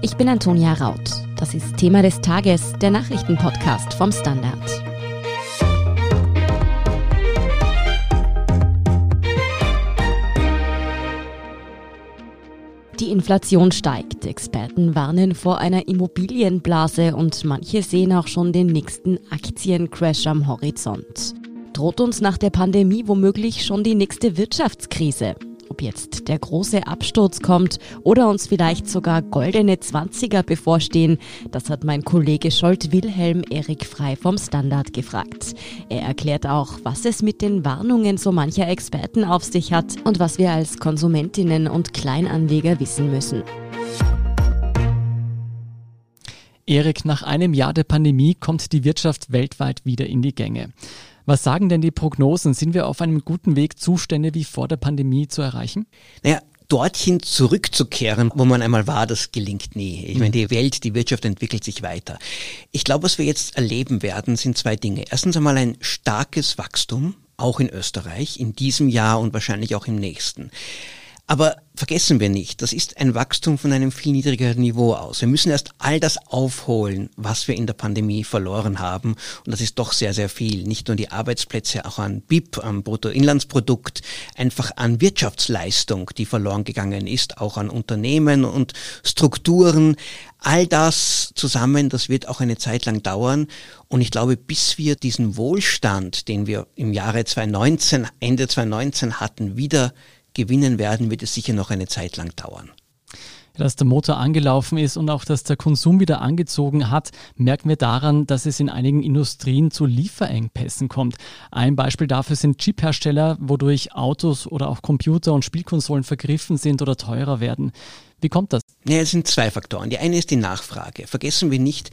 Ich bin Antonia Raut. Das ist Thema des Tages, der Nachrichtenpodcast vom Standard. Die Inflation steigt. Experten warnen vor einer Immobilienblase und manche sehen auch schon den nächsten Aktiencrash am Horizont. Droht uns nach der Pandemie womöglich schon die nächste Wirtschaftskrise? Ob jetzt der große Absturz kommt oder uns vielleicht sogar goldene Zwanziger bevorstehen, das hat mein Kollege Scholt Wilhelm Erik Frei vom Standard gefragt. Er erklärt auch, was es mit den Warnungen so mancher Experten auf sich hat und was wir als Konsumentinnen und Kleinanleger wissen müssen. Erik, nach einem Jahr der Pandemie kommt die Wirtschaft weltweit wieder in die Gänge. Was sagen denn die Prognosen? Sind wir auf einem guten Weg, Zustände wie vor der Pandemie zu erreichen? Naja, dorthin zurückzukehren, wo man einmal war, das gelingt nie. Ich meine, die Welt, die Wirtschaft entwickelt sich weiter. Ich glaube, was wir jetzt erleben werden, sind zwei Dinge. Erstens einmal ein starkes Wachstum, auch in Österreich, in diesem Jahr und wahrscheinlich auch im nächsten. Aber vergessen wir nicht, das ist ein Wachstum von einem viel niedrigeren Niveau aus. Wir müssen erst all das aufholen, was wir in der Pandemie verloren haben. Und das ist doch sehr, sehr viel. Nicht nur die Arbeitsplätze, auch an BIP, am Bruttoinlandsprodukt, einfach an Wirtschaftsleistung, die verloren gegangen ist, auch an Unternehmen und Strukturen. All das zusammen, das wird auch eine Zeit lang dauern. Und ich glaube, bis wir diesen Wohlstand, den wir im Jahre 2019, Ende 2019 hatten, wieder gewinnen werden, wird es sicher noch eine Zeit lang dauern. Dass der Motor angelaufen ist und auch, dass der Konsum wieder angezogen hat, merken wir daran, dass es in einigen Industrien zu Lieferengpässen kommt. Ein Beispiel dafür sind Chiphersteller, wodurch Autos oder auch Computer und Spielkonsolen vergriffen sind oder teurer werden. Wie kommt das? Ja, es sind zwei Faktoren. Die eine ist die Nachfrage. Vergessen wir nicht,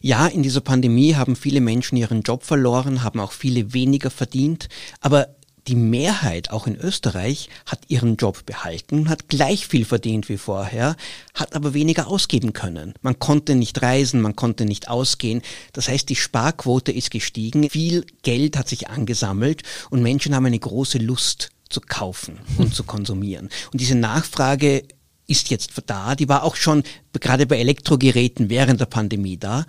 ja, in dieser Pandemie haben viele Menschen ihren Job verloren, haben auch viele weniger verdient, aber die Mehrheit, auch in Österreich, hat ihren Job behalten, hat gleich viel verdient wie vorher, hat aber weniger ausgeben können. Man konnte nicht reisen, man konnte nicht ausgehen. Das heißt, die Sparquote ist gestiegen, viel Geld hat sich angesammelt und Menschen haben eine große Lust zu kaufen und zu konsumieren. Und diese Nachfrage ist jetzt da, die war auch schon gerade bei Elektrogeräten während der Pandemie da.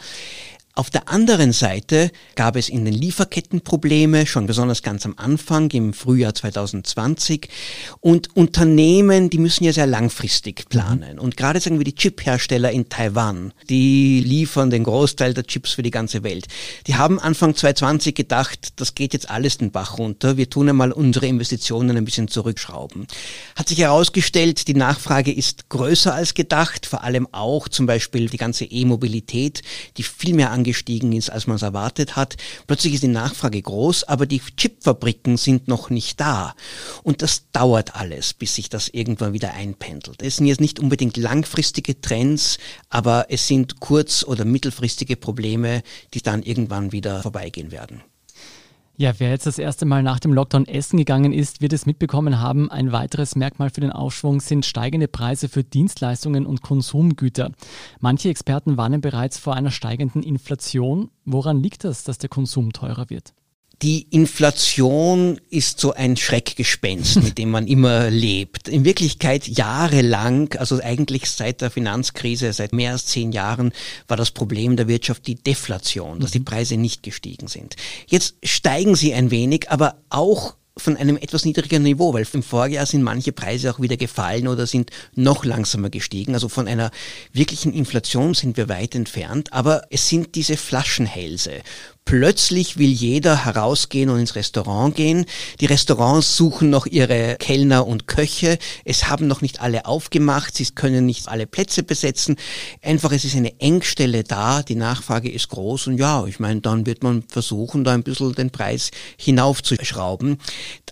Auf der anderen Seite gab es in den Lieferketten Probleme, schon besonders ganz am Anfang im Frühjahr 2020. Und Unternehmen, die müssen ja sehr langfristig planen. Und gerade sagen wir die Chip-Hersteller in Taiwan, die liefern den Großteil der Chips für die ganze Welt. Die haben Anfang 2020 gedacht, das geht jetzt alles den Bach runter. Wir tun einmal unsere Investitionen ein bisschen zurückschrauben. Hat sich herausgestellt, die Nachfrage ist größer als gedacht, vor allem auch zum Beispiel die ganze E-Mobilität, die viel mehr angestiegen ist, als man es erwartet hat. Plötzlich ist die Nachfrage groß, aber die Chipfabriken sind noch nicht da. Und das dauert alles, bis sich das irgendwann wieder einpendelt. Es sind jetzt nicht unbedingt langfristige Trends, aber es sind kurz- oder mittelfristige Probleme, die dann irgendwann wieder vorbeigehen werden. Ja, wer jetzt das erste Mal nach dem Lockdown essen gegangen ist, wird es mitbekommen haben. Ein weiteres Merkmal für den Aufschwung sind steigende Preise für Dienstleistungen und Konsumgüter. Manche Experten warnen bereits vor einer steigenden Inflation. Woran liegt das, dass der Konsum teurer wird? Die Inflation ist so ein Schreckgespenst, mit dem man immer lebt. In Wirklichkeit jahrelang, also eigentlich seit der Finanzkrise, seit mehr als zehn Jahren, war das Problem der Wirtschaft die Deflation, dass die mhm. Preise nicht gestiegen sind. Jetzt steigen sie ein wenig, aber auch von einem etwas niedrigeren Niveau, weil im Vorjahr sind manche Preise auch wieder gefallen oder sind noch langsamer gestiegen. Also von einer wirklichen Inflation sind wir weit entfernt, aber es sind diese Flaschenhälse Plötzlich will jeder herausgehen und ins Restaurant gehen. Die Restaurants suchen noch ihre Kellner und Köche. Es haben noch nicht alle aufgemacht. Sie können nicht alle Plätze besetzen. Einfach, es ist eine Engstelle da. Die Nachfrage ist groß. Und ja, ich meine, dann wird man versuchen, da ein bisschen den Preis hinaufzuschrauben.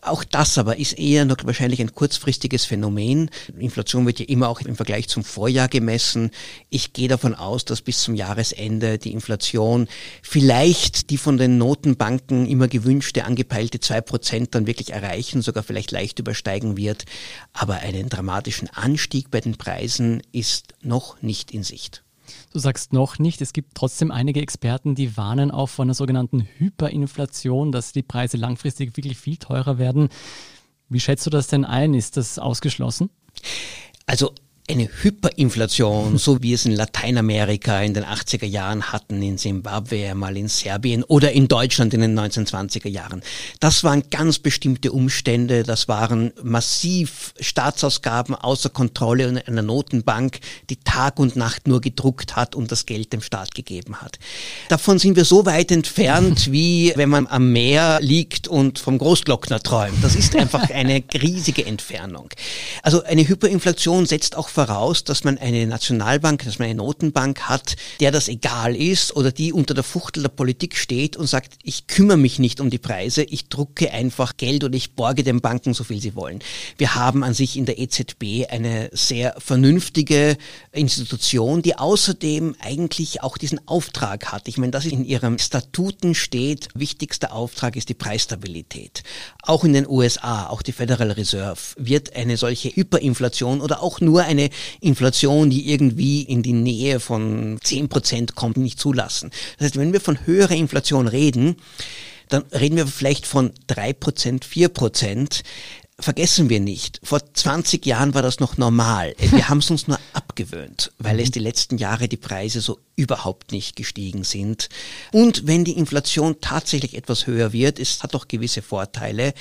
Auch das aber ist eher noch wahrscheinlich ein kurzfristiges Phänomen. Inflation wird ja immer auch im Vergleich zum Vorjahr gemessen. Ich gehe davon aus, dass bis zum Jahresende die Inflation vielleicht die von den Notenbanken immer gewünschte, angepeilte zwei Prozent dann wirklich erreichen, sogar vielleicht leicht übersteigen wird. Aber einen dramatischen Anstieg bei den Preisen ist noch nicht in Sicht. Du sagst noch nicht, es gibt trotzdem einige Experten, die warnen auch von einer sogenannten Hyperinflation, dass die Preise langfristig wirklich viel teurer werden. Wie schätzt du das denn ein? Ist das ausgeschlossen? Also eine Hyperinflation, so wie es in Lateinamerika in den 80er Jahren hatten, in Simbabwe, mal in Serbien oder in Deutschland in den 1920er Jahren. Das waren ganz bestimmte Umstände, das waren massiv Staatsausgaben außer Kontrolle einer Notenbank, die Tag und Nacht nur gedruckt hat und das Geld dem Staat gegeben hat. Davon sind wir so weit entfernt, wie wenn man am Meer liegt und vom Großglockner träumt. Das ist einfach eine riesige Entfernung. Also eine Hyperinflation setzt auch voraus, dass man eine Nationalbank, dass man eine Notenbank hat, der das egal ist oder die unter der Fuchtel der Politik steht und sagt, ich kümmere mich nicht um die Preise, ich drucke einfach Geld oder ich borge den Banken so viel sie wollen. Wir haben an sich in der EZB eine sehr vernünftige Institution, die außerdem eigentlich auch diesen Auftrag hat. Ich meine, das ist in ihrem Statuten steht, wichtigster Auftrag ist die Preisstabilität. Auch in den USA, auch die Federal Reserve wird eine solche Hyperinflation oder auch nur eine Inflation, die irgendwie in die Nähe von 10 Prozent kommt, nicht zulassen. Das heißt, wenn wir von höherer Inflation reden, dann reden wir vielleicht von drei Prozent, vier Prozent vergessen wir nicht, vor 20 Jahren war das noch normal. Wir haben es uns nur abgewöhnt, weil es die letzten Jahre die Preise so überhaupt nicht gestiegen sind. Und wenn die Inflation tatsächlich etwas höher wird, es hat doch gewisse Vorteile.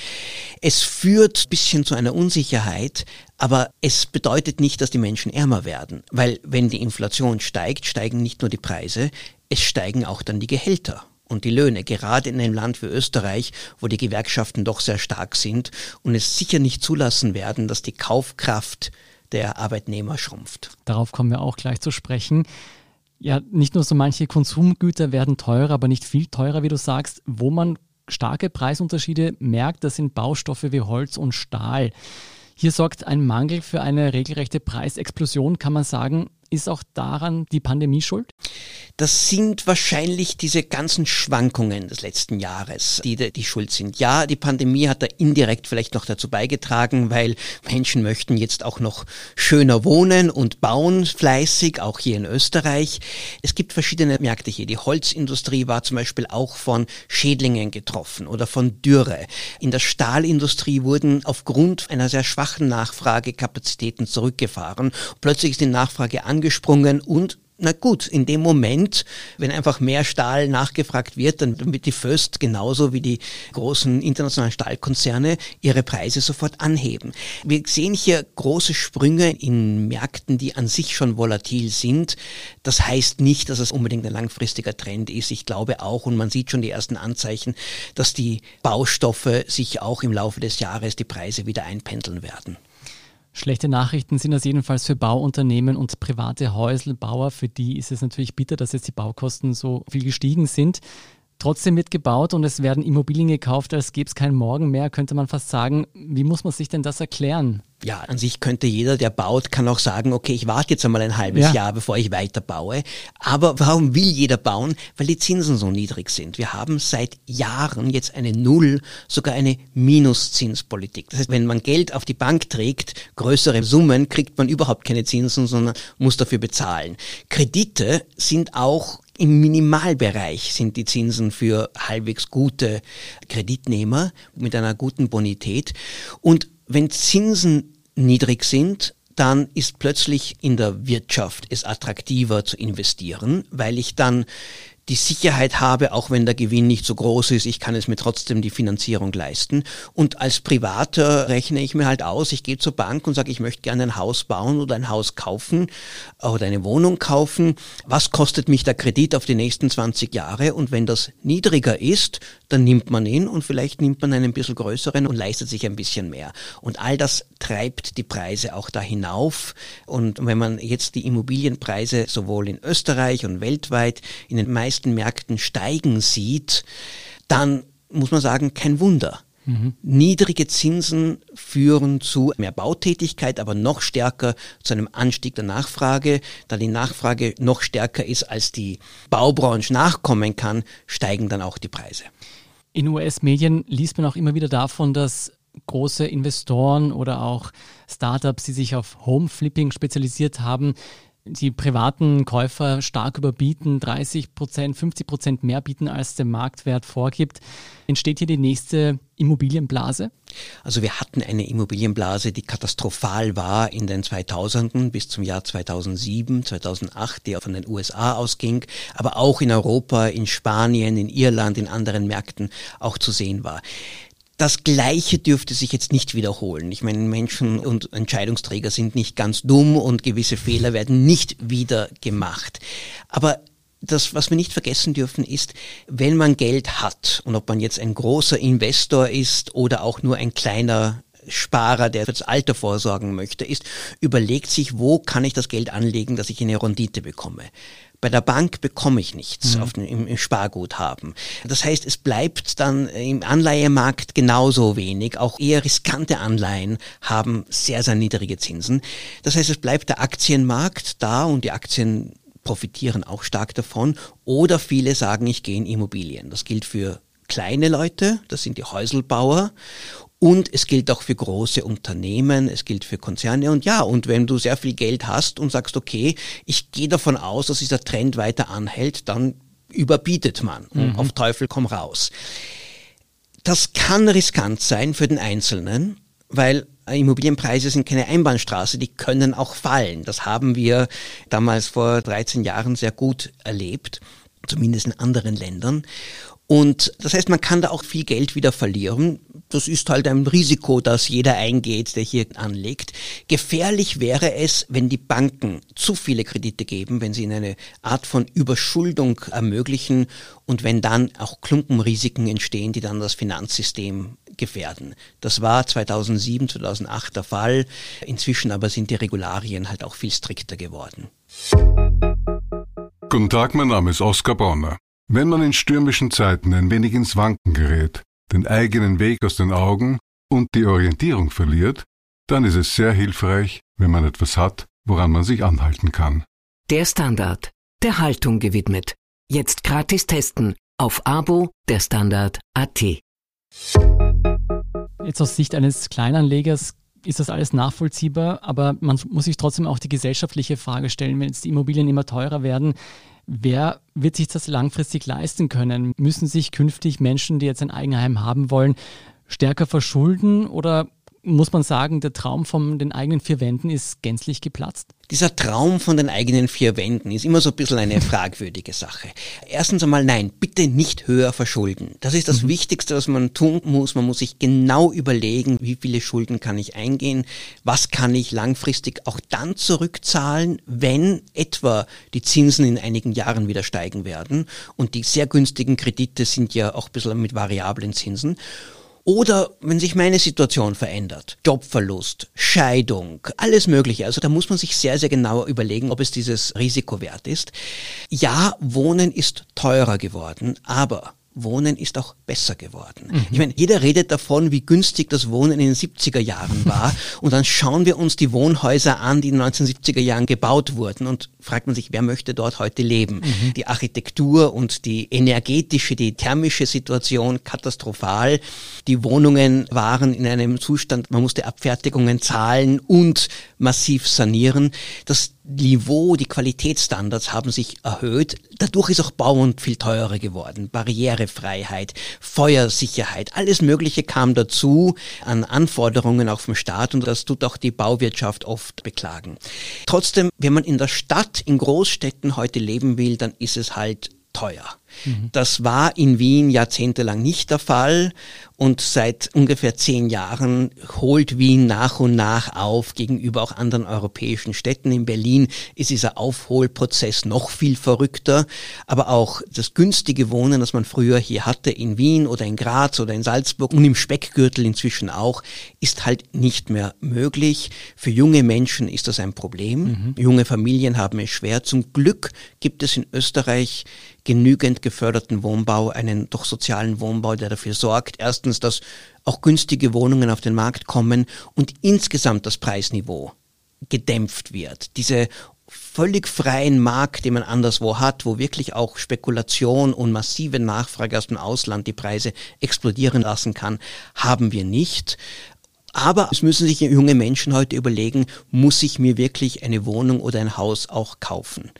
Es führt bisschen zu einer Unsicherheit, aber es bedeutet nicht, dass die Menschen ärmer werden, weil wenn die Inflation steigt, steigen nicht nur die Preise, es steigen auch dann die Gehälter und die Löhne, gerade in einem Land wie Österreich, wo die Gewerkschaften doch sehr stark sind und es sicher nicht zulassen werden, dass die Kaufkraft der Arbeitnehmer schrumpft. Darauf kommen wir auch gleich zu sprechen. Ja, nicht nur so manche Konsumgüter werden teurer, aber nicht viel teurer, wie du sagst. Wo man starke Preisunterschiede merkt, das sind Baustoffe wie Holz und Stahl. Hier sorgt ein Mangel für eine regelrechte Preisexplosion, kann man sagen. Ist auch daran die Pandemie schuld? Das sind wahrscheinlich diese ganzen Schwankungen des letzten Jahres, die die schuld sind. Ja, die Pandemie hat da indirekt vielleicht noch dazu beigetragen, weil Menschen möchten jetzt auch noch schöner wohnen und bauen fleißig, auch hier in Österreich. Es gibt verschiedene Märkte hier. Die Holzindustrie war zum Beispiel auch von Schädlingen getroffen oder von Dürre. In der Stahlindustrie wurden aufgrund einer sehr schwachen Nachfrage Kapazitäten zurückgefahren. Plötzlich ist die Nachfrage angekommen angesprungen und na gut, in dem Moment, wenn einfach mehr Stahl nachgefragt wird, dann wird die Föst genauso wie die großen internationalen Stahlkonzerne ihre Preise sofort anheben. Wir sehen hier große Sprünge in Märkten, die an sich schon volatil sind. Das heißt nicht, dass es unbedingt ein langfristiger Trend ist. Ich glaube auch, und man sieht schon die ersten Anzeichen, dass die Baustoffe sich auch im Laufe des Jahres die Preise wieder einpendeln werden. Schlechte Nachrichten sind das jedenfalls für Bauunternehmen und private Häuselbauer. Für die ist es natürlich bitter, dass jetzt die Baukosten so viel gestiegen sind. Trotzdem wird gebaut und es werden Immobilien gekauft, als gäbe es keinen Morgen mehr, könnte man fast sagen. Wie muss man sich denn das erklären? Ja, an sich könnte jeder, der baut, kann auch sagen, okay, ich warte jetzt einmal ein halbes ja. Jahr, bevor ich weiter baue. Aber warum will jeder bauen? Weil die Zinsen so niedrig sind. Wir haben seit Jahren jetzt eine Null, sogar eine Minuszinspolitik. Das heißt, wenn man Geld auf die Bank trägt, größere Summen, kriegt man überhaupt keine Zinsen, sondern muss dafür bezahlen. Kredite sind auch im Minimalbereich sind die Zinsen für halbwegs gute Kreditnehmer mit einer guten Bonität. Und wenn Zinsen niedrig sind, dann ist plötzlich in der Wirtschaft es attraktiver zu investieren, weil ich dann die Sicherheit habe, auch wenn der Gewinn nicht so groß ist, ich kann es mir trotzdem die Finanzierung leisten. Und als Privater rechne ich mir halt aus, ich gehe zur Bank und sage, ich möchte gerne ein Haus bauen oder ein Haus kaufen oder eine Wohnung kaufen. Was kostet mich der Kredit auf die nächsten 20 Jahre? Und wenn das niedriger ist, dann nimmt man ihn und vielleicht nimmt man einen bisschen größeren und leistet sich ein bisschen mehr. Und all das treibt die Preise auch da hinauf. Und wenn man jetzt die Immobilienpreise sowohl in Österreich und weltweit in den meisten meisten Märkten steigen sieht, dann muss man sagen, kein Wunder. Mhm. Niedrige Zinsen führen zu mehr Bautätigkeit, aber noch stärker zu einem Anstieg der Nachfrage. Da die Nachfrage noch stärker ist, als die Baubranche nachkommen kann, steigen dann auch die Preise. In US-Medien liest man auch immer wieder davon, dass große Investoren oder auch Startups, die sich auf Home-Flipping spezialisiert haben, die privaten Käufer stark überbieten, 30 Prozent, 50 Prozent mehr bieten, als der Marktwert vorgibt. Entsteht hier die nächste Immobilienblase? Also wir hatten eine Immobilienblase, die katastrophal war in den 2000ern bis zum Jahr 2007, 2008, die von den USA ausging, aber auch in Europa, in Spanien, in Irland, in anderen Märkten auch zu sehen war. Das Gleiche dürfte sich jetzt nicht wiederholen. Ich meine, Menschen und Entscheidungsträger sind nicht ganz dumm und gewisse Fehler werden nicht wieder gemacht. Aber das, was wir nicht vergessen dürfen, ist, wenn man Geld hat und ob man jetzt ein großer Investor ist oder auch nur ein kleiner Sparer, der fürs Alter vorsorgen möchte, ist, überlegt sich, wo kann ich das Geld anlegen, dass ich eine Rendite bekomme. Bei der Bank bekomme ich nichts mhm. auf dem, im, im Sparguthaben. Das heißt, es bleibt dann im Anleihemarkt genauso wenig. Auch eher riskante Anleihen haben sehr, sehr niedrige Zinsen. Das heißt, es bleibt der Aktienmarkt da und die Aktien profitieren auch stark davon. Oder viele sagen, ich gehe in Immobilien. Das gilt für kleine Leute, das sind die Häuselbauer und es gilt auch für große Unternehmen, es gilt für Konzerne. Und ja, und wenn du sehr viel Geld hast und sagst, okay, ich gehe davon aus, dass dieser Trend weiter anhält, dann überbietet man. Mhm. Auf Teufel komm raus. Das kann riskant sein für den Einzelnen, weil Immobilienpreise sind keine Einbahnstraße, die können auch fallen. Das haben wir damals vor 13 Jahren sehr gut erlebt, zumindest in anderen Ländern. Und das heißt, man kann da auch viel Geld wieder verlieren. Das ist halt ein Risiko, das jeder eingeht, der hier anlegt. Gefährlich wäre es, wenn die Banken zu viele Kredite geben, wenn sie in eine Art von Überschuldung ermöglichen und wenn dann auch Klumpenrisiken entstehen, die dann das Finanzsystem gefährden. Das war 2007, 2008 der Fall. Inzwischen aber sind die Regularien halt auch viel strikter geworden. Guten Tag, mein Name ist Oskar Bonner. Wenn man in stürmischen Zeiten ein wenig ins Wanken gerät, den eigenen Weg aus den Augen und die Orientierung verliert, dann ist es sehr hilfreich, wenn man etwas hat, woran man sich anhalten kann. Der Standard, der Haltung gewidmet. Jetzt gratis testen auf Abo der Standard AT. Jetzt aus Sicht eines Kleinanlegers ist das alles nachvollziehbar, aber man muss sich trotzdem auch die gesellschaftliche Frage stellen, wenn jetzt die Immobilien immer teurer werden, Wer wird sich das langfristig leisten können? Müssen sich künftig Menschen, die jetzt ein Eigenheim haben wollen, stärker verschulden oder muss man sagen, der Traum von den eigenen vier Wänden ist gänzlich geplatzt? Dieser Traum von den eigenen vier Wänden ist immer so ein bisschen eine fragwürdige Sache. Erstens einmal, nein, bitte nicht höher verschulden. Das ist das mhm. Wichtigste, was man tun muss. Man muss sich genau überlegen, wie viele Schulden kann ich eingehen, was kann ich langfristig auch dann zurückzahlen, wenn etwa die Zinsen in einigen Jahren wieder steigen werden. Und die sehr günstigen Kredite sind ja auch ein bisschen mit variablen Zinsen. Oder wenn sich meine Situation verändert, Jobverlust, Scheidung, alles Mögliche. Also da muss man sich sehr, sehr genau überlegen, ob es dieses Risiko wert ist. Ja, Wohnen ist teurer geworden, aber Wohnen ist auch besser geworden. Mhm. Ich meine, jeder redet davon, wie günstig das Wohnen in den 70er Jahren war. und dann schauen wir uns die Wohnhäuser an, die in den 1970er Jahren gebaut wurden und fragt man sich, wer möchte dort heute leben? Mhm. Die Architektur und die energetische, die thermische Situation katastrophal. Die Wohnungen waren in einem Zustand, man musste Abfertigungen zahlen und massiv sanieren. Das Niveau, die Qualitätsstandards haben sich erhöht. Dadurch ist auch Bauen viel teurer geworden. Barrierefreiheit, Feuersicherheit, alles Mögliche kam dazu an Anforderungen auch vom Staat und das tut auch die Bauwirtschaft oft beklagen. Trotzdem, wenn man in der Stadt, in Großstädten heute leben will, dann ist es halt teuer. Mhm. Das war in Wien jahrzehntelang nicht der Fall und seit ungefähr zehn Jahren holt Wien nach und nach auf gegenüber auch anderen europäischen Städten. In Berlin ist dieser Aufholprozess noch viel verrückter, aber auch das günstige Wohnen, das man früher hier hatte in Wien oder in Graz oder in Salzburg und im Speckgürtel inzwischen auch, ist halt nicht mehr möglich. Für junge Menschen ist das ein Problem. Mhm. Junge Familien haben es schwer. Zum Glück gibt es in Österreich genügend geförderten Wohnbau, einen doch sozialen Wohnbau, der dafür sorgt, erstens, dass auch günstige Wohnungen auf den Markt kommen und insgesamt das Preisniveau gedämpft wird. Diese völlig freien Markt, den man anderswo hat, wo wirklich auch Spekulation und massive Nachfrage aus dem Ausland die Preise explodieren lassen kann, haben wir nicht. Aber es müssen sich junge Menschen heute überlegen, muss ich mir wirklich eine Wohnung oder ein Haus auch kaufen?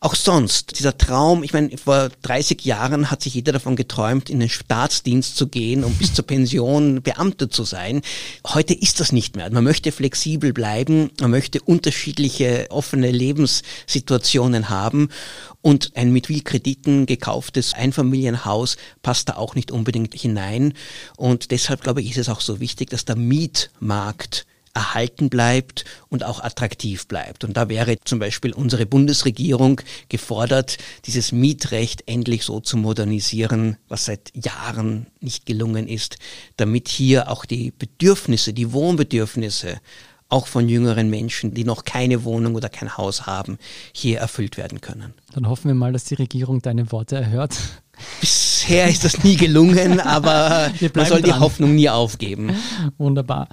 Auch sonst, dieser Traum, ich meine, vor 30 Jahren hat sich jeder davon geträumt, in den Staatsdienst zu gehen und bis zur Pension Beamter zu sein. Heute ist das nicht mehr. Man möchte flexibel bleiben, man möchte unterschiedliche offene Lebenssituationen haben und ein mit viel Krediten gekauftes Einfamilienhaus passt da auch nicht unbedingt hinein. Und deshalb glaube ich, ist es auch so wichtig, dass der Mietmarkt erhalten bleibt und auch attraktiv bleibt. Und da wäre zum Beispiel unsere Bundesregierung gefordert, dieses Mietrecht endlich so zu modernisieren, was seit Jahren nicht gelungen ist, damit hier auch die Bedürfnisse, die Wohnbedürfnisse auch von jüngeren Menschen, die noch keine Wohnung oder kein Haus haben, hier erfüllt werden können. Dann hoffen wir mal, dass die Regierung deine Worte erhört. Bisher ist das nie gelungen, aber man soll die Hoffnung nie aufgeben. Wunderbar.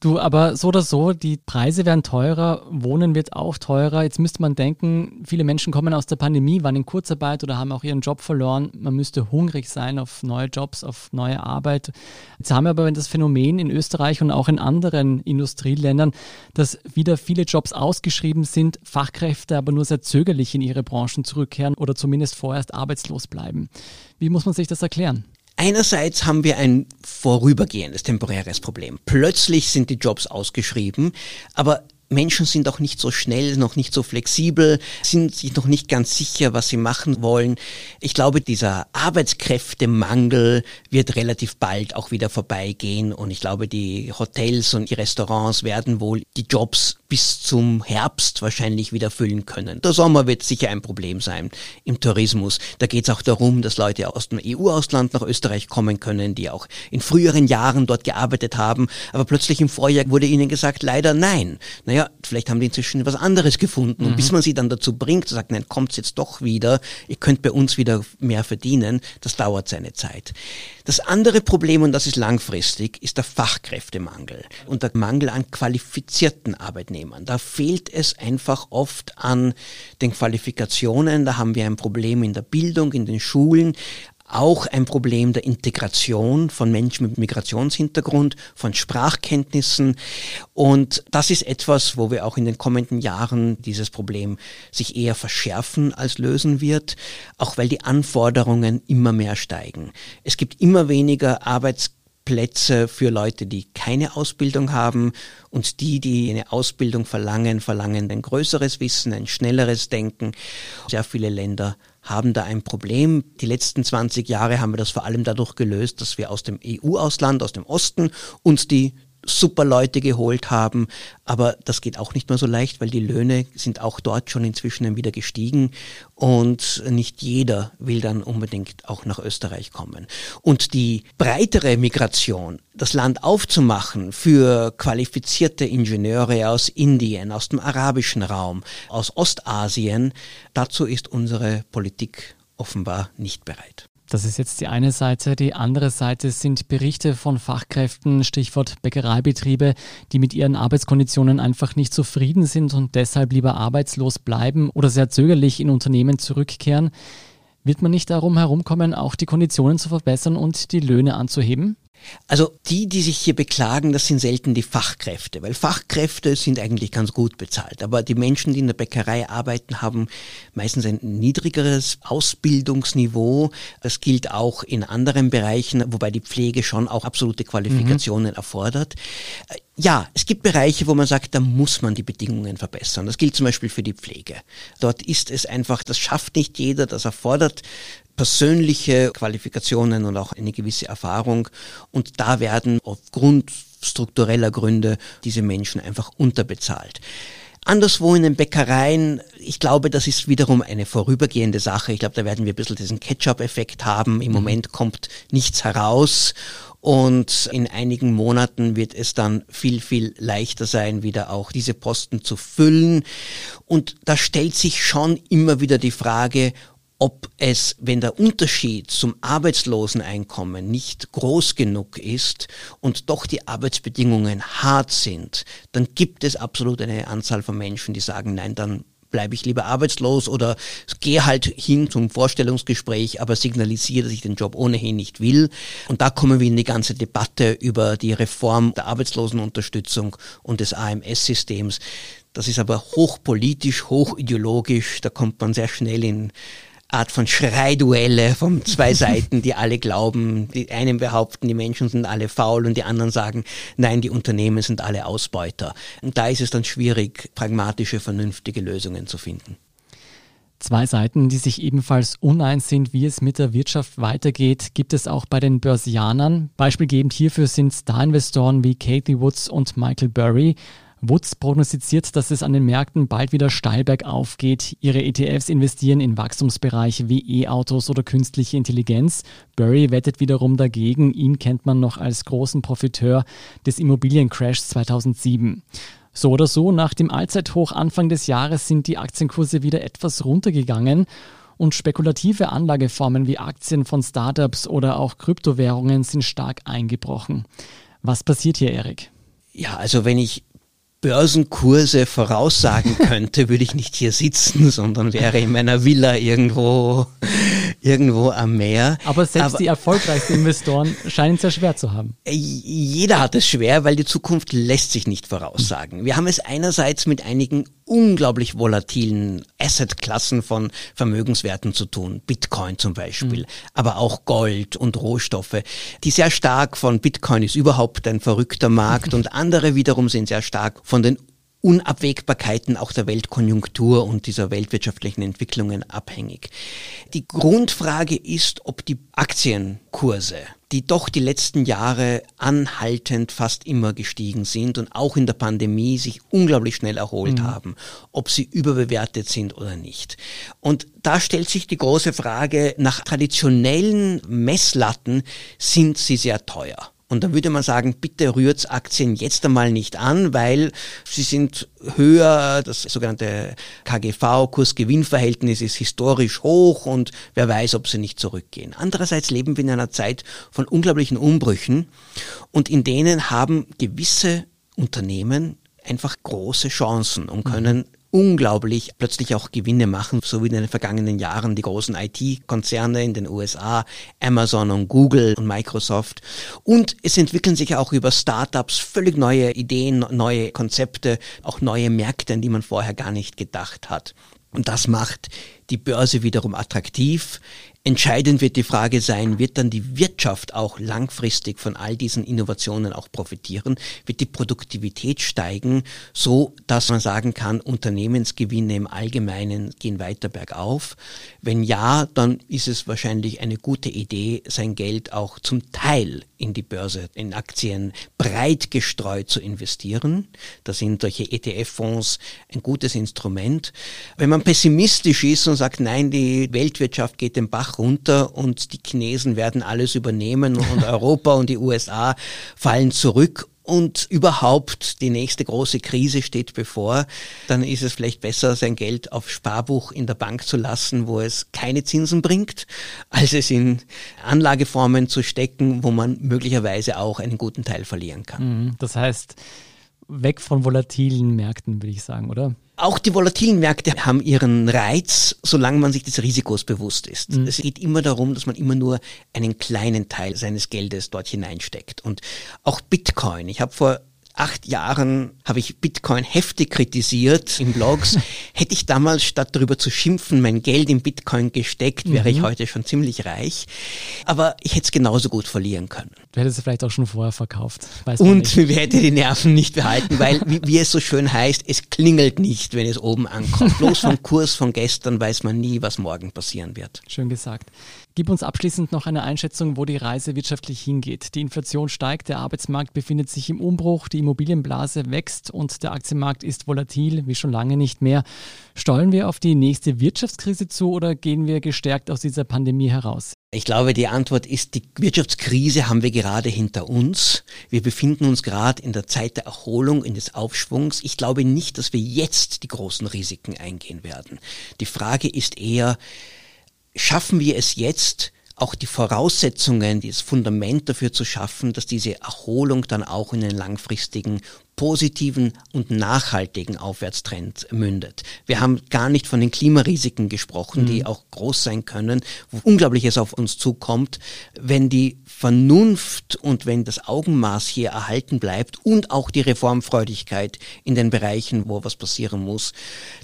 Du, aber so oder so, die Preise werden teurer, Wohnen wird auch teurer. Jetzt müsste man denken, viele Menschen kommen aus der Pandemie, waren in Kurzarbeit oder haben auch ihren Job verloren. Man müsste hungrig sein auf neue Jobs, auf neue Arbeit. Jetzt haben wir aber das Phänomen in Österreich und auch in anderen Industrieländern, dass wieder viele Jobs ausgeschrieben sind, Fachkräfte aber nur sehr zögerlich in ihre Branchen zurückkehren oder zumindest vorerst arbeitslos bleiben. Wie muss man sich das erklären? Einerseits haben wir ein vorübergehendes temporäres Problem. Plötzlich sind die Jobs ausgeschrieben, aber Menschen sind auch nicht so schnell, noch nicht so flexibel, sind sich noch nicht ganz sicher, was sie machen wollen. Ich glaube, dieser Arbeitskräftemangel wird relativ bald auch wieder vorbeigehen und ich glaube, die Hotels und die Restaurants werden wohl die Jobs bis zum Herbst wahrscheinlich wieder füllen können. Der Sommer wird sicher ein Problem sein im Tourismus. Da geht es auch darum, dass Leute aus dem EU-Ausland nach Österreich kommen können, die auch in früheren Jahren dort gearbeitet haben, aber plötzlich im Vorjahr wurde ihnen gesagt, leider nein. Naja, naja, vielleicht haben die inzwischen was anderes gefunden. Und bis mhm. man sie dann dazu bringt, zu sagen, nein, kommt's jetzt doch wieder, ihr könnt bei uns wieder mehr verdienen, das dauert seine Zeit. Das andere Problem, und das ist langfristig, ist der Fachkräftemangel und der Mangel an qualifizierten Arbeitnehmern. Da fehlt es einfach oft an den Qualifikationen. Da haben wir ein Problem in der Bildung, in den Schulen auch ein Problem der Integration von Menschen mit Migrationshintergrund, von Sprachkenntnissen. Und das ist etwas, wo wir auch in den kommenden Jahren dieses Problem sich eher verschärfen als lösen wird, auch weil die Anforderungen immer mehr steigen. Es gibt immer weniger Arbeits Plätze für Leute, die keine Ausbildung haben und die, die eine Ausbildung verlangen, verlangen ein größeres Wissen, ein schnelleres Denken. Sehr viele Länder haben da ein Problem. Die letzten 20 Jahre haben wir das vor allem dadurch gelöst, dass wir aus dem EU-Ausland, aus dem Osten uns die super Leute geholt haben. Aber das geht auch nicht mehr so leicht, weil die Löhne sind auch dort schon inzwischen wieder gestiegen und nicht jeder will dann unbedingt auch nach Österreich kommen. Und die breitere Migration, das Land aufzumachen für qualifizierte Ingenieure aus Indien, aus dem arabischen Raum, aus Ostasien, dazu ist unsere Politik offenbar nicht bereit. Das ist jetzt die eine Seite. Die andere Seite sind Berichte von Fachkräften, Stichwort Bäckereibetriebe, die mit ihren Arbeitskonditionen einfach nicht zufrieden sind und deshalb lieber arbeitslos bleiben oder sehr zögerlich in Unternehmen zurückkehren. Wird man nicht darum herumkommen, auch die Konditionen zu verbessern und die Löhne anzuheben? Also die, die sich hier beklagen, das sind selten die Fachkräfte, weil Fachkräfte sind eigentlich ganz gut bezahlt. Aber die Menschen, die in der Bäckerei arbeiten, haben meistens ein niedrigeres Ausbildungsniveau. Das gilt auch in anderen Bereichen, wobei die Pflege schon auch absolute Qualifikationen mhm. erfordert. Ja, es gibt Bereiche, wo man sagt, da muss man die Bedingungen verbessern. Das gilt zum Beispiel für die Pflege. Dort ist es einfach, das schafft nicht jeder, das erfordert persönliche Qualifikationen und auch eine gewisse Erfahrung. Und da werden aufgrund struktureller Gründe diese Menschen einfach unterbezahlt. Anderswo in den Bäckereien, ich glaube, das ist wiederum eine vorübergehende Sache. Ich glaube, da werden wir ein bisschen diesen Ketchup-Effekt haben. Im mhm. Moment kommt nichts heraus und in einigen Monaten wird es dann viel, viel leichter sein, wieder auch diese Posten zu füllen. Und da stellt sich schon immer wieder die Frage, ob es, wenn der Unterschied zum Arbeitsloseneinkommen nicht groß genug ist und doch die Arbeitsbedingungen hart sind, dann gibt es absolut eine Anzahl von Menschen, die sagen, nein, dann bleibe ich lieber arbeitslos oder gehe halt hin zum Vorstellungsgespräch, aber signalisiere, dass ich den Job ohnehin nicht will. Und da kommen wir in die ganze Debatte über die Reform der Arbeitslosenunterstützung und des AMS-Systems. Das ist aber hochpolitisch, hochideologisch, da kommt man sehr schnell in Art von Schreiduelle von zwei Seiten, die alle glauben, die einen behaupten, die Menschen sind alle faul und die anderen sagen, nein, die Unternehmen sind alle Ausbeuter. Und da ist es dann schwierig, pragmatische, vernünftige Lösungen zu finden. Zwei Seiten, die sich ebenfalls uneins sind, wie es mit der Wirtschaft weitergeht, gibt es auch bei den Börsianern. Beispielgebend hierfür sind Star-Investoren wie Kathy Woods und Michael Burry. Woods prognostiziert, dass es an den Märkten bald wieder steil bergauf geht. Ihre ETFs investieren in Wachstumsbereiche wie E-Autos oder künstliche Intelligenz. Burry wettet wiederum dagegen. Ihn kennt man noch als großen Profiteur des Immobiliencrashs 2007. So oder so, nach dem Allzeithoch Anfang des Jahres sind die Aktienkurse wieder etwas runtergegangen und spekulative Anlageformen wie Aktien von Startups oder auch Kryptowährungen sind stark eingebrochen. Was passiert hier, Erik? Ja, also wenn ich Börsenkurse voraussagen könnte, würde ich nicht hier sitzen, sondern wäre in meiner Villa irgendwo, irgendwo am Meer. Aber selbst Aber, die erfolgreichsten Investoren scheinen es sehr schwer zu haben. Jeder hat es schwer, weil die Zukunft lässt sich nicht voraussagen. Wir haben es einerseits mit einigen unglaublich volatilen Assetklassen von Vermögenswerten zu tun. Bitcoin zum Beispiel, mhm. aber auch Gold und Rohstoffe, die sehr stark von Bitcoin ist überhaupt ein verrückter Markt und andere wiederum sind sehr stark von den Unabwägbarkeiten auch der Weltkonjunktur und dieser weltwirtschaftlichen Entwicklungen abhängig. Die Grundfrage ist, ob die Aktienkurse, die doch die letzten Jahre anhaltend fast immer gestiegen sind und auch in der Pandemie sich unglaublich schnell erholt mhm. haben, ob sie überbewertet sind oder nicht. Und da stellt sich die große Frage, nach traditionellen Messlatten sind sie sehr teuer. Und dann würde man sagen, bitte rührt Aktien jetzt einmal nicht an, weil sie sind höher, das sogenannte KGV-Kurs-Gewinn-Verhältnis ist historisch hoch und wer weiß, ob sie nicht zurückgehen. Andererseits leben wir in einer Zeit von unglaublichen Umbrüchen und in denen haben gewisse Unternehmen einfach große Chancen und können unglaublich plötzlich auch Gewinne machen, so wie in den vergangenen Jahren die großen IT-Konzerne in den USA, Amazon und Google und Microsoft. Und es entwickeln sich auch über Startups völlig neue Ideen, neue Konzepte, auch neue Märkte, an die man vorher gar nicht gedacht hat. Und das macht die Börse wiederum attraktiv. Entscheidend wird die Frage sein, wird dann die Wirtschaft auch langfristig von all diesen Innovationen auch profitieren? Wird die Produktivität steigen, so dass man sagen kann, Unternehmensgewinne im Allgemeinen gehen weiter bergauf? Wenn ja, dann ist es wahrscheinlich eine gute Idee, sein Geld auch zum Teil in die Börse, in Aktien breit gestreut zu investieren. Da sind solche ETF-Fonds ein gutes Instrument. Wenn man pessimistisch ist und sagt, nein, die Weltwirtschaft geht den Bach runter und die Chinesen werden alles übernehmen und Europa und die USA fallen zurück und überhaupt die nächste große Krise steht bevor, dann ist es vielleicht besser, sein Geld auf Sparbuch in der Bank zu lassen, wo es keine Zinsen bringt, als es in Anlageformen zu stecken, wo man möglicherweise auch einen guten Teil verlieren kann. Mhm. Das heißt, weg von volatilen Märkten, würde ich sagen, oder? Auch die volatilen Märkte haben ihren Reiz, solange man sich des Risikos bewusst ist. Mhm. Es geht immer darum, dass man immer nur einen kleinen Teil seines Geldes dort hineinsteckt. Und auch Bitcoin. Ich habe vor acht Jahren habe ich Bitcoin heftig kritisiert in Blogs. Hätte ich damals statt darüber zu schimpfen mein Geld in Bitcoin gesteckt, wäre mhm. ich heute schon ziemlich reich. Aber ich hätte es genauso gut verlieren können. Du hättest es vielleicht auch schon vorher verkauft. Und wir hätten die Nerven nicht behalten, weil, wie, wie, es so schön heißt, es klingelt nicht, wenn es oben ankommt. Bloß vom Kurs von gestern weiß man nie, was morgen passieren wird. Schön gesagt. Gib uns abschließend noch eine Einschätzung, wo die Reise wirtschaftlich hingeht. Die Inflation steigt, der Arbeitsmarkt befindet sich im Umbruch, die Immobilienblase wächst und der Aktienmarkt ist volatil, wie schon lange nicht mehr. Steuern wir auf die nächste Wirtschaftskrise zu oder gehen wir gestärkt aus dieser Pandemie heraus? Ich glaube, die Antwort ist, die Wirtschaftskrise haben wir gerade hinter uns. Wir befinden uns gerade in der Zeit der Erholung, in des Aufschwungs. Ich glaube nicht, dass wir jetzt die großen Risiken eingehen werden. Die Frage ist eher, schaffen wir es jetzt, auch die Voraussetzungen, das Fundament dafür zu schaffen, dass diese Erholung dann auch in den langfristigen positiven und nachhaltigen Aufwärtstrend mündet. Wir haben gar nicht von den Klimarisiken gesprochen, mhm. die auch groß sein können, wo Unglaubliches auf uns zukommt, wenn die Vernunft und wenn das Augenmaß hier erhalten bleibt und auch die Reformfreudigkeit in den Bereichen, wo was passieren muss,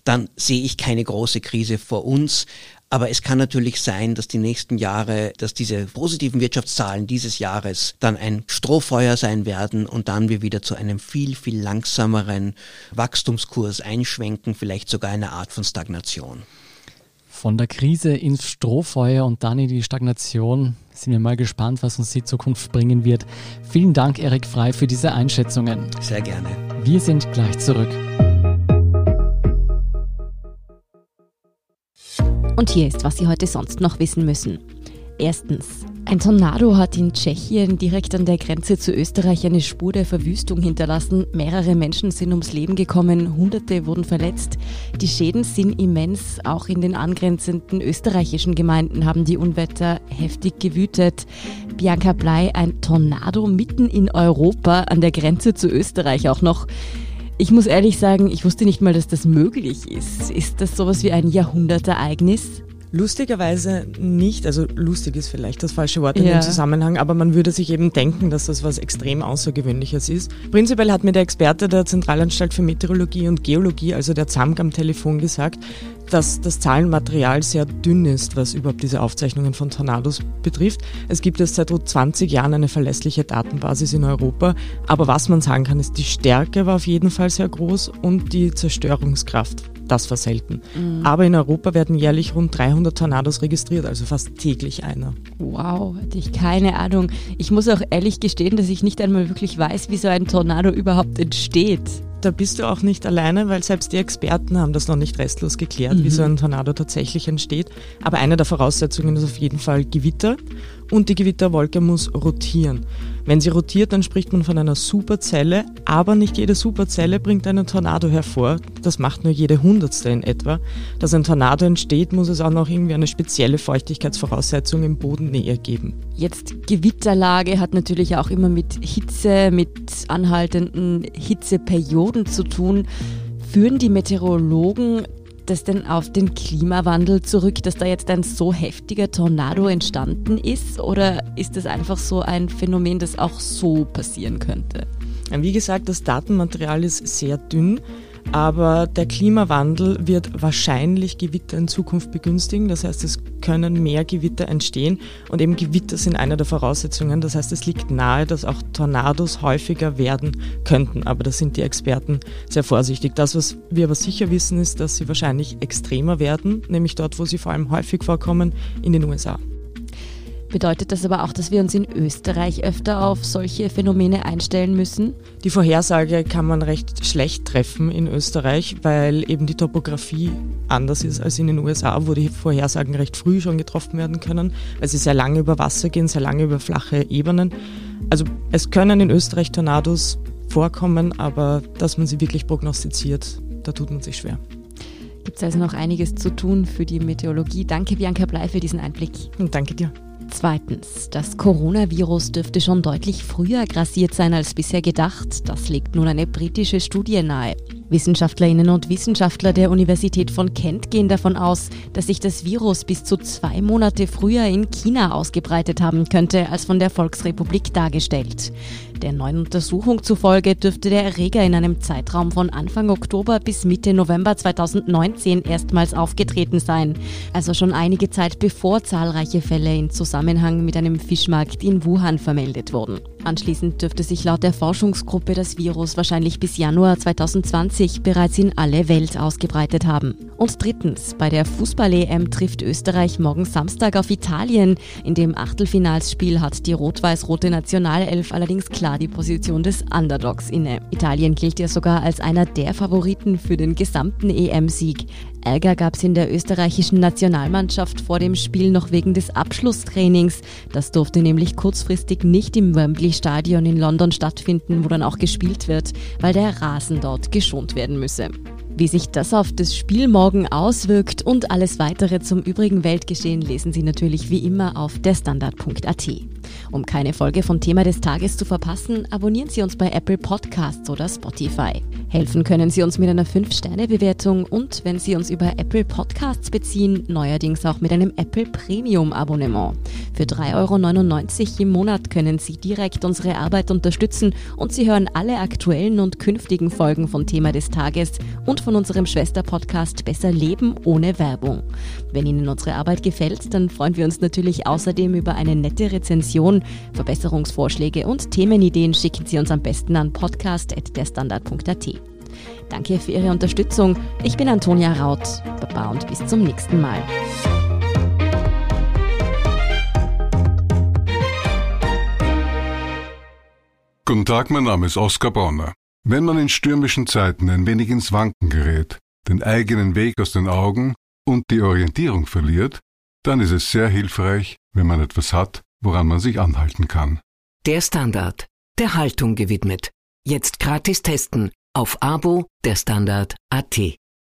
dann sehe ich keine große Krise vor uns. Aber es kann natürlich sein, dass die nächsten Jahre, dass diese positiven Wirtschaftszahlen dieses Jahres dann ein Strohfeuer sein werden und dann wir wieder zu einem viel, viel langsameren Wachstumskurs einschwenken, vielleicht sogar eine Art von Stagnation. Von der Krise ins Strohfeuer und dann in die Stagnation sind wir mal gespannt, was uns die Zukunft bringen wird. Vielen Dank, Erik Frei, für diese Einschätzungen. Sehr gerne. Wir sind gleich zurück. Und hier ist, was Sie heute sonst noch wissen müssen. Erstens. Ein Tornado hat in Tschechien direkt an der Grenze zu Österreich eine Spur der Verwüstung hinterlassen. Mehrere Menschen sind ums Leben gekommen, Hunderte wurden verletzt. Die Schäden sind immens. Auch in den angrenzenden österreichischen Gemeinden haben die Unwetter heftig gewütet. Bianca Blei, ein Tornado mitten in Europa an der Grenze zu Österreich auch noch. Ich muss ehrlich sagen, ich wusste nicht mal, dass das möglich ist. Ist das sowas wie ein Jahrhundertereignis? Lustigerweise nicht, also lustig ist vielleicht das falsche Wort in ja. dem Zusammenhang, aber man würde sich eben denken, dass das was extrem Außergewöhnliches ist. Prinzipiell hat mir der Experte der Zentralanstalt für Meteorologie und Geologie, also der ZAMG am Telefon gesagt, dass das Zahlenmaterial sehr dünn ist, was überhaupt diese Aufzeichnungen von Tornados betrifft. Es gibt jetzt seit rund 20 Jahren eine verlässliche Datenbasis in Europa, aber was man sagen kann, ist, die Stärke war auf jeden Fall sehr groß und die Zerstörungskraft das war selten. Mhm. Aber in Europa werden jährlich rund 300 Tornados registriert, also fast täglich einer. Wow, hatte ich keine Ahnung. Ich muss auch ehrlich gestehen, dass ich nicht einmal wirklich weiß, wie so ein Tornado überhaupt entsteht da bist du auch nicht alleine, weil selbst die Experten haben das noch nicht restlos geklärt, mhm. wie so ein Tornado tatsächlich entsteht. Aber eine der Voraussetzungen ist auf jeden Fall Gewitter und die Gewitterwolke muss rotieren. Wenn sie rotiert, dann spricht man von einer Superzelle, aber nicht jede Superzelle bringt einen Tornado hervor. Das macht nur jede Hundertste in etwa. Dass ein Tornado entsteht, muss es auch noch irgendwie eine spezielle Feuchtigkeitsvoraussetzung im Bodennähe geben. Jetzt Gewitterlage hat natürlich auch immer mit Hitze, mit anhaltenden Hitzeperioden zu tun. Führen die Meteorologen das denn auf den Klimawandel zurück, dass da jetzt ein so heftiger Tornado entstanden ist? Oder ist das einfach so ein Phänomen, das auch so passieren könnte? Wie gesagt, das Datenmaterial ist sehr dünn. Aber der Klimawandel wird wahrscheinlich Gewitter in Zukunft begünstigen. Das heißt, es können mehr Gewitter entstehen. Und eben Gewitter sind eine der Voraussetzungen. Das heißt, es liegt nahe, dass auch Tornados häufiger werden könnten. Aber da sind die Experten sehr vorsichtig. Das, was wir aber sicher wissen, ist, dass sie wahrscheinlich extremer werden, nämlich dort, wo sie vor allem häufig vorkommen, in den USA. Bedeutet das aber auch, dass wir uns in Österreich öfter auf solche Phänomene einstellen müssen? Die Vorhersage kann man recht schlecht treffen in Österreich, weil eben die Topografie anders ist als in den USA, wo die Vorhersagen recht früh schon getroffen werden können, weil sie sehr lange über Wasser gehen, sehr lange über flache Ebenen. Also es können in Österreich Tornados vorkommen, aber dass man sie wirklich prognostiziert, da tut man sich schwer. Gibt es also noch einiges zu tun für die Meteorologie. Danke, Bianca Blei, für diesen Einblick. Und danke dir. Zweitens, das Coronavirus dürfte schon deutlich früher grassiert sein als bisher gedacht. Das legt nun eine britische Studie nahe. Wissenschaftlerinnen und Wissenschaftler der Universität von Kent gehen davon aus, dass sich das Virus bis zu zwei Monate früher in China ausgebreitet haben könnte als von der Volksrepublik dargestellt. Der neuen Untersuchung zufolge dürfte der Erreger in einem Zeitraum von Anfang Oktober bis Mitte November 2019 erstmals aufgetreten sein, also schon einige Zeit bevor zahlreiche Fälle in Zusammenhang mit einem Fischmarkt in Wuhan vermeldet wurden. Anschließend dürfte sich laut der Forschungsgruppe das Virus wahrscheinlich bis Januar 2020 bereits in alle Welt ausgebreitet haben. Und drittens, bei der Fußball-EM trifft Österreich morgen Samstag auf Italien. In dem Achtelfinalsspiel hat die rot-weiß-rote Nationalelf allerdings klar die Position des Underdogs inne. Italien gilt ja sogar als einer der Favoriten für den gesamten EM-Sieg. Ärger gab es in der österreichischen Nationalmannschaft vor dem Spiel noch wegen des Abschlusstrainings. Das durfte nämlich kurzfristig nicht im Wembley Stadion in London stattfinden, wo dann auch gespielt wird, weil der Rasen dort geschont werden müsse. Wie sich das auf das Spiel morgen auswirkt und alles weitere zum übrigen Weltgeschehen lesen Sie natürlich wie immer auf derstandard.at. Um keine Folge von Thema des Tages zu verpassen, abonnieren Sie uns bei Apple Podcasts oder Spotify. Helfen können Sie uns mit einer 5-Sterne-Bewertung und wenn Sie uns über Apple Podcasts beziehen, neuerdings auch mit einem Apple Premium-Abonnement. Für 3,99 Euro im Monat können Sie direkt unsere Arbeit unterstützen und Sie hören alle aktuellen und künftigen Folgen von Thema des Tages und von unserem Schwesterpodcast Besser Leben ohne Werbung. Wenn Ihnen unsere Arbeit gefällt, dann freuen wir uns natürlich außerdem über eine nette Rezension. Verbesserungsvorschläge und Themenideen schicken Sie uns am besten an podcast.derstandard.at. Danke für Ihre Unterstützung. Ich bin Antonia Raut. Baba und bis zum nächsten Mal. Guten Tag, mein Name ist Oskar Bonner. Wenn man in stürmischen Zeiten ein wenig ins Wanken gerät, den eigenen Weg aus den Augen und die Orientierung verliert, dann ist es sehr hilfreich, wenn man etwas hat, woran man sich anhalten kann. Der Standard, der Haltung gewidmet. Jetzt gratis testen auf Abo der Standard.at.